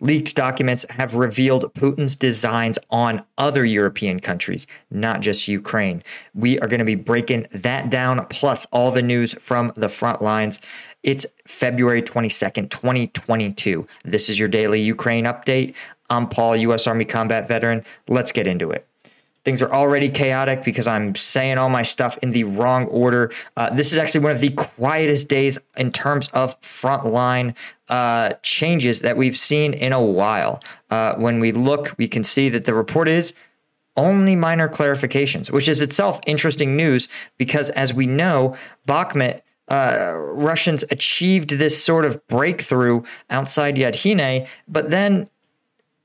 leaked documents have revealed Putin's designs on other European countries, not just Ukraine. We are going to be breaking that down, plus all the news from the front lines. It's February 22nd, 2022. This is your daily Ukraine update. I'm Paul, U.S. Army combat veteran. Let's get into it. Things are already chaotic because I'm saying all my stuff in the wrong order. Uh, this is actually one of the quietest days in terms of frontline uh, changes that we've seen in a while. Uh, when we look, we can see that the report is only minor clarifications, which is itself interesting news because, as we know, Bakhmut. Uh, Russians achieved this sort of breakthrough outside Yahidne, but then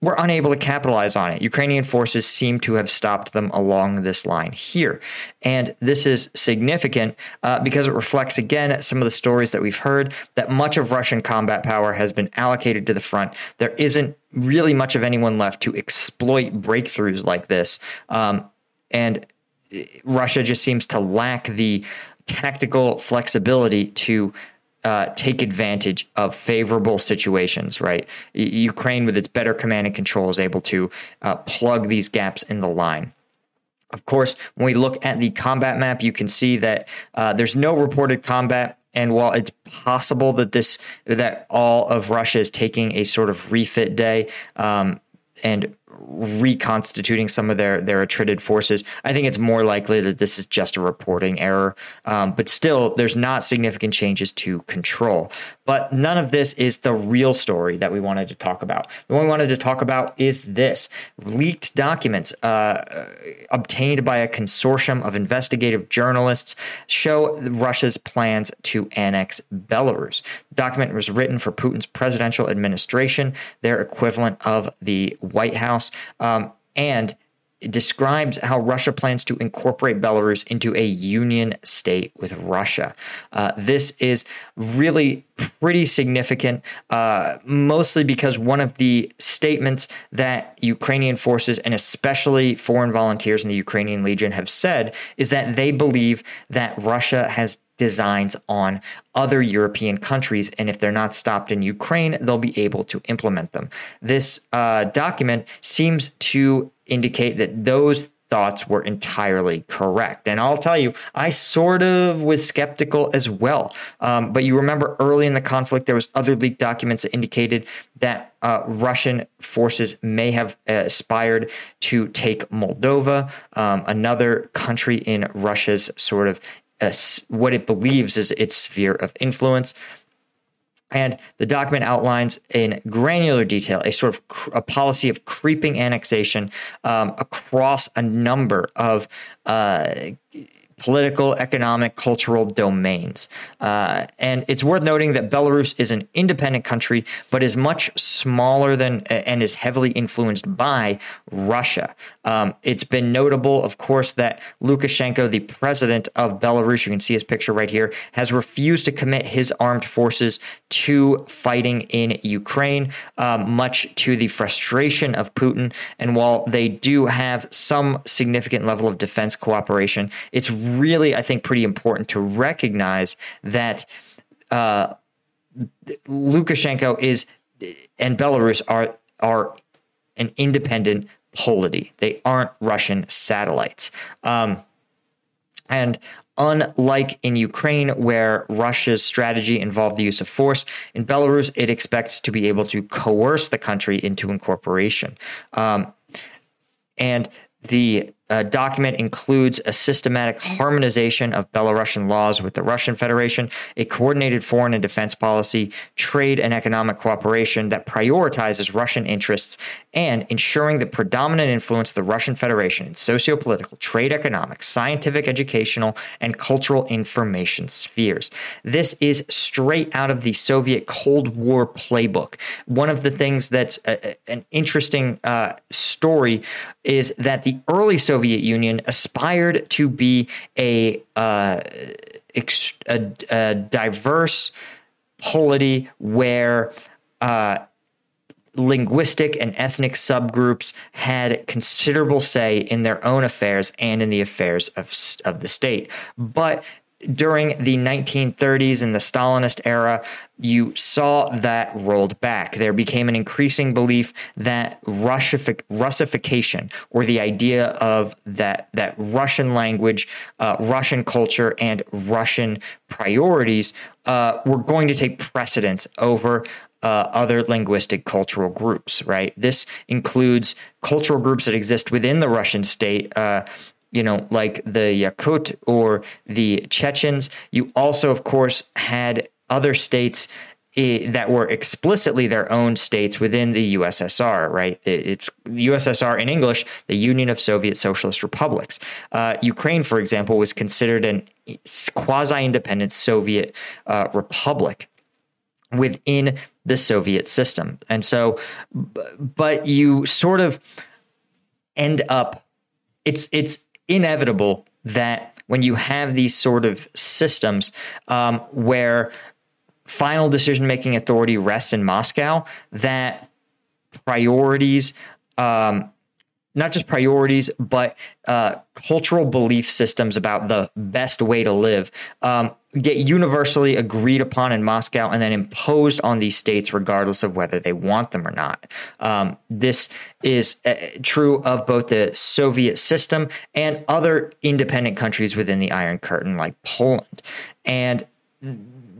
were unable to capitalize on it. Ukrainian forces seem to have stopped them along this line here. And this is significant uh, because it reflects, again, some of the stories that we've heard that much of Russian combat power has been allocated to the front. There isn't really much of anyone left to exploit breakthroughs like this. Um, and Russia just seems to lack the tactical flexibility to uh, take advantage of favorable situations, right? Ukraine, with its better command and control, is able to uh, plug these gaps in the line. Of course, when we look at the combat map, you can see that uh, there's no reported combat. And while it's possible that this that all of Russia is taking a sort of refit day, um, and reconstituting some of their their attrited forces. I think it's more likely that this is just a reporting error, um, but still, there's not significant changes to control. But none of this is the real story that we wanted to talk about. The one we wanted to talk about is this leaked documents uh, obtained by a consortium of investigative journalists show Russia's plans to annex Belarus. The document was written for Putin's presidential administration, their equivalent of the White House. Um, and it describes how Russia plans to incorporate Belarus into a union state with Russia. Uh, this is really pretty significant, uh, mostly because one of the statements that Ukrainian forces and especially foreign volunteers in the Ukrainian Legion have said is that they believe that Russia has designs on other European countries. And if they're not stopped in Ukraine, they'll be able to implement them. This uh, document seems to indicate that those thoughts were entirely correct. And I'll tell you, I sort of was skeptical as well. Um, but you remember early in the conflict, there was other leaked documents that indicated that uh, Russian forces may have aspired to take Moldova, um, another country in Russia's sort of uh, what it believes is its sphere of influence. And the document outlines in granular detail a sort of cr- a policy of creeping annexation um, across a number of uh, political, economic, cultural domains. Uh, and it's worth noting that Belarus is an independent country, but is much smaller than and is heavily influenced by Russia. Um, it's been notable, of course, that Lukashenko, the president of Belarus, you can see his picture right here, has refused to commit his armed forces to fighting in Ukraine, um, much to the frustration of Putin. And while they do have some significant level of defense cooperation, it's really, I think, pretty important to recognize that uh, Lukashenko is and Belarus are are an independent polity. They aren't Russian satellites. Um, and unlike in Ukraine, where Russia's strategy involved the use of force, in Belarus, it expects to be able to coerce the country into incorporation. Um, and the uh, document includes a systematic harmonization of Belarusian laws with the Russian Federation, a coordinated foreign and defense policy, trade and economic cooperation that prioritizes Russian interests, and ensuring the predominant influence of the Russian Federation in socio-political, trade, economic, scientific, educational, and cultural information spheres. This is straight out of the Soviet Cold War playbook. One of the things that's a, an interesting uh, story is that the early Soviet Soviet Union aspired to be a, uh, ex- a, a, diverse polity where uh, linguistic and ethnic subgroups had considerable say in their own affairs and in the affairs of, of the state. But during the 1930s and the Stalinist era, you saw that rolled back. There became an increasing belief that Russific- Russification, or the idea of that that Russian language, uh, Russian culture, and Russian priorities uh, were going to take precedence over uh, other linguistic cultural groups, right? This includes cultural groups that exist within the Russian state, uh, you know, like the Yakut or the Chechens. You also, of course, had other states eh, that were explicitly their own states within the USSR, right? It's USSR in English, the Union of Soviet Socialist Republics. Uh, Ukraine, for example, was considered an quasi independent Soviet uh, republic within the Soviet system. And so, but you sort of end up, it's, it's inevitable that when you have these sort of systems um, where final decision making authority rests in Moscow, that priorities, um, not just priorities, but uh, cultural belief systems about the best way to live um, get universally agreed upon in Moscow and then imposed on these states, regardless of whether they want them or not. Um, this is uh, true of both the Soviet system and other independent countries within the Iron Curtain, like Poland. And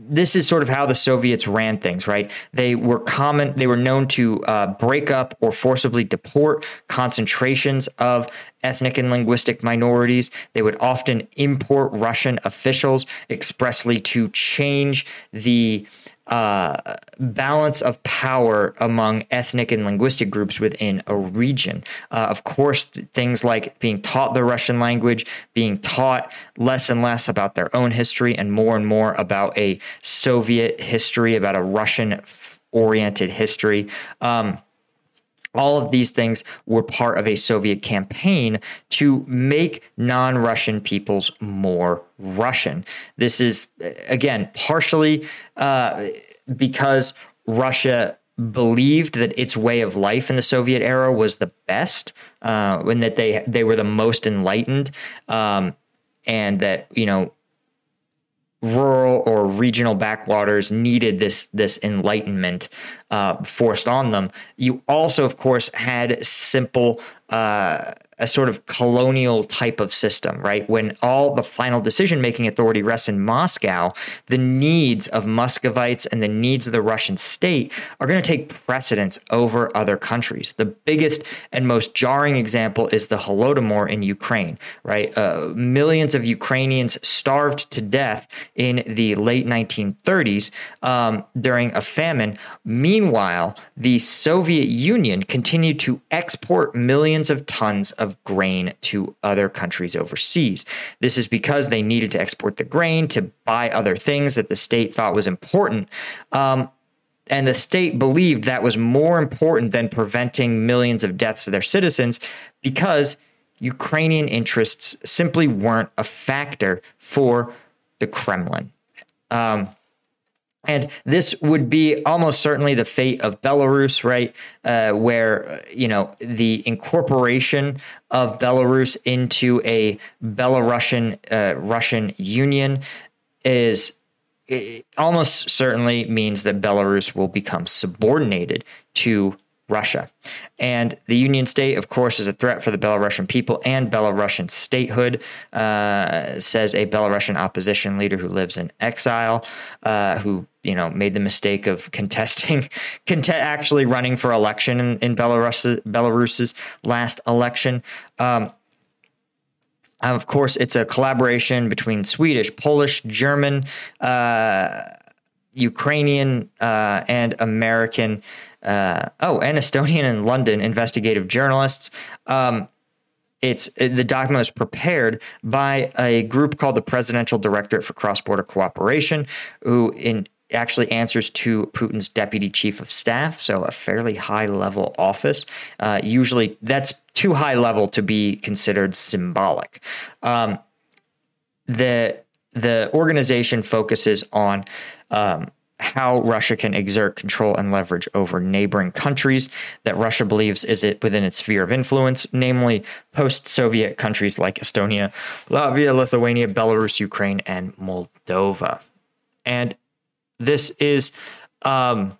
this is sort of how the Soviets ran things, right? They were common, they were known to uh, break up or forcibly deport concentrations of ethnic and linguistic minorities. They would often import Russian officials expressly to change the uh, balance of power among ethnic and linguistic groups within a region. Uh, of course, things like being taught the Russian language, being taught less and less about their own history, and more and more about a Soviet history, about a Russian oriented history. Um, all of these things were part of a Soviet campaign to make non Russian peoples more Russian. This is, again, partially uh, because Russia believed that its way of life in the Soviet era was the best, uh, and that they they were the most enlightened, um, and that you know rural or regional backwaters needed this this enlightenment uh, forced on them. You also, of course, had simple uh, a sort of colonial type of system, right? When all the final decision making authority rests in Moscow, the needs of Muscovites and the needs of the Russian state are going to take precedence over other countries. The biggest and most jarring example is the Holodomor in Ukraine, right? Uh, millions of Ukrainians starved to death in the late 1930s um, during a famine. Meanwhile, the Soviet Union continued to export millions of tons of of grain to other countries overseas. This is because they needed to export the grain to buy other things that the state thought was important. Um, and the state believed that was more important than preventing millions of deaths to their citizens because Ukrainian interests simply weren't a factor for the Kremlin. Um, and this would be almost certainly the fate of Belarus, right? Uh, where, you know, the incorporation of Belarus into a Belarusian uh, Russian union is almost certainly means that Belarus will become subordinated to Russia. And the Union State, of course, is a threat for the Belarusian people and Belarusian statehood, uh, says a Belarusian opposition leader who lives in exile, uh, who you know made the mistake of contesting, cont- actually running for election in, in Belarus, Belarus's last election. Um, of course, it's a collaboration between Swedish, Polish, German, uh, Ukrainian, uh, and American uh, oh, and Estonian and London investigative journalists. Um, it's the document was prepared by a group called the Presidential Directorate for Cross Border Cooperation, who in actually answers to Putin's deputy chief of staff, so a fairly high level office. Uh, usually, that's too high level to be considered symbolic. Um, the the organization focuses on um, how Russia can exert control and leverage over neighboring countries that Russia believes is it within its sphere of influence, namely post-Soviet countries like Estonia, Latvia, Lithuania, Belarus, Ukraine, and Moldova. And this is um,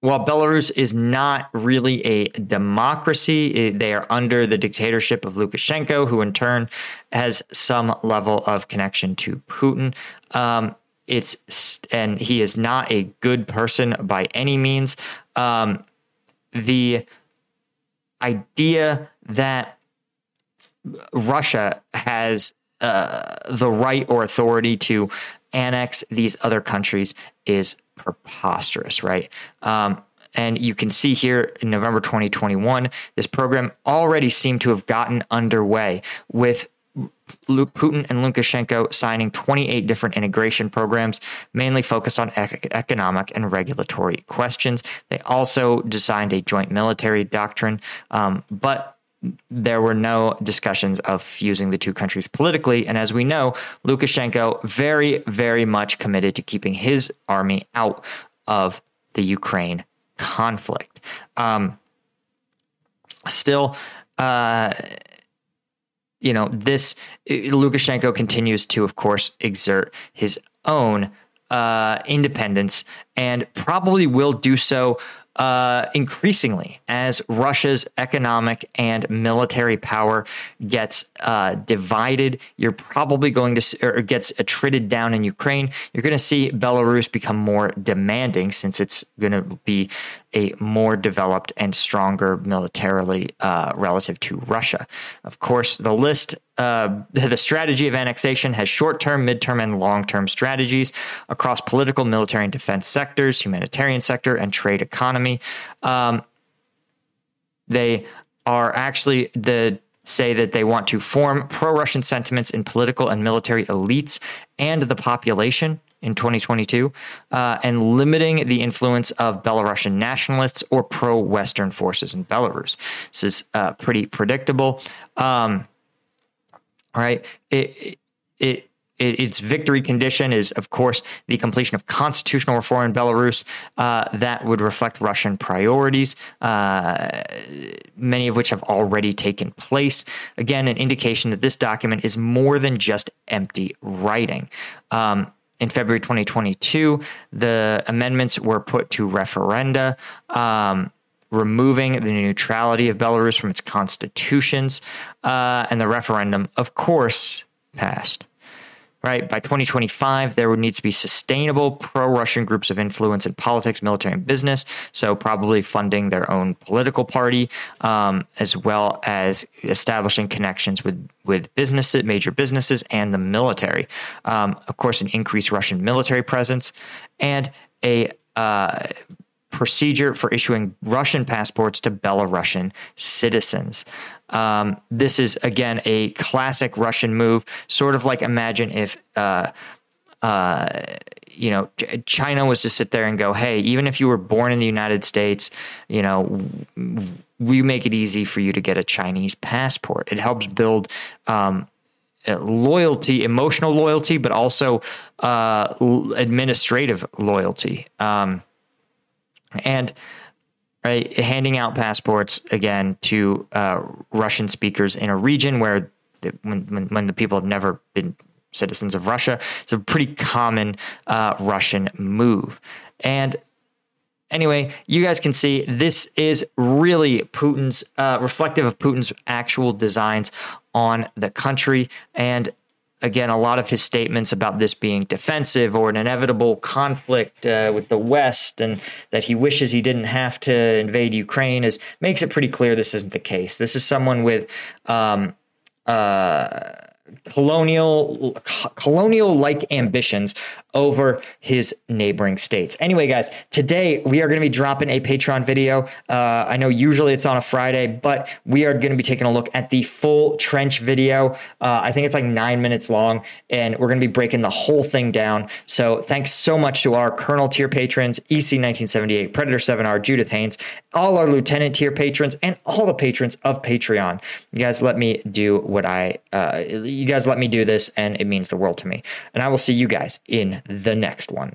while Belarus is not really a democracy, they are under the dictatorship of Lukashenko, who in turn has some level of connection to Putin. Um, it's and he is not a good person by any means. Um, the idea that Russia has uh, the right or authority to annex these other countries is preposterous, right? Um, and you can see here in November 2021, this program already seemed to have gotten underway with Putin and Lukashenko signing 28 different integration programs, mainly focused on economic and regulatory questions. They also designed a joint military doctrine, um, but there were no discussions of fusing the two countries politically. And as we know, Lukashenko very, very much committed to keeping his army out of the Ukraine conflict. Um, still, uh, you know, this Lukashenko continues to, of course, exert his own uh, independence and probably will do so uh, increasingly as Russia's economic and military power gets uh, divided. You're probably going to, or gets attrited down in Ukraine. You're going to see Belarus become more demanding since it's going to be a more developed and stronger militarily uh, relative to Russia. Of course, the list, uh, the strategy of annexation has short term, mid term, and long term strategies across political, military, and defense sectors, humanitarian sector, and trade economy. Um, they are actually the say that they want to form pro Russian sentiments in political and military elites and the population in 2022 uh, and limiting the influence of Belarusian nationalists or pro Western forces in Belarus. This is uh, pretty predictable. Um, right? It, it, its victory condition is, of course, the completion of constitutional reform in Belarus uh, that would reflect Russian priorities, uh, many of which have already taken place. Again, an indication that this document is more than just empty writing. Um, in February 2022, the amendments were put to referenda. Um, removing the neutrality of Belarus from its constitutions, uh, and the referendum, of course, passed right? By 2025, there would need to be sustainable pro Russian groups of influence in politics, military, and business. So, probably funding their own political party, um, as well as establishing connections with, with businesses, major businesses, and the military. Um, of course, an increased Russian military presence and a uh, procedure for issuing Russian passports to Belarusian citizens. Um, this is again a classic Russian move, sort of like imagine if. Uh, uh, you know, China was to sit there and go, "Hey, even if you were born in the United States, you know, we make it easy for you to get a Chinese passport." It helps build um, loyalty, emotional loyalty, but also uh, administrative loyalty. Um, and right, handing out passports again to uh, Russian speakers in a region where the, when, when, when the people have never been citizens of Russia, it's a pretty common uh, Russian move. And anyway, you guys can see this is really Putin's uh, reflective of Putin's actual designs on the country. And again, a lot of his statements about this being defensive or an inevitable conflict uh, with the West, and that he wishes he didn't have to invade Ukraine, is makes it pretty clear this isn't the case. This is someone with um, uh, colonial colonial like ambitions over his neighboring states. Anyway, guys, today we are going to be dropping a Patreon video. Uh, I know usually it's on a Friday, but we are going to be taking a look at the full trench video. Uh, I think it's like nine minutes long, and we're going to be breaking the whole thing down. So thanks so much to our Colonel tier patrons, EC1978, Predator 7R, Judith Haynes, all our Lieutenant tier patrons, and all the patrons of Patreon. You guys let me do what I, uh, you guys let me do this, and it means the world to me. And I will see you guys in the next one.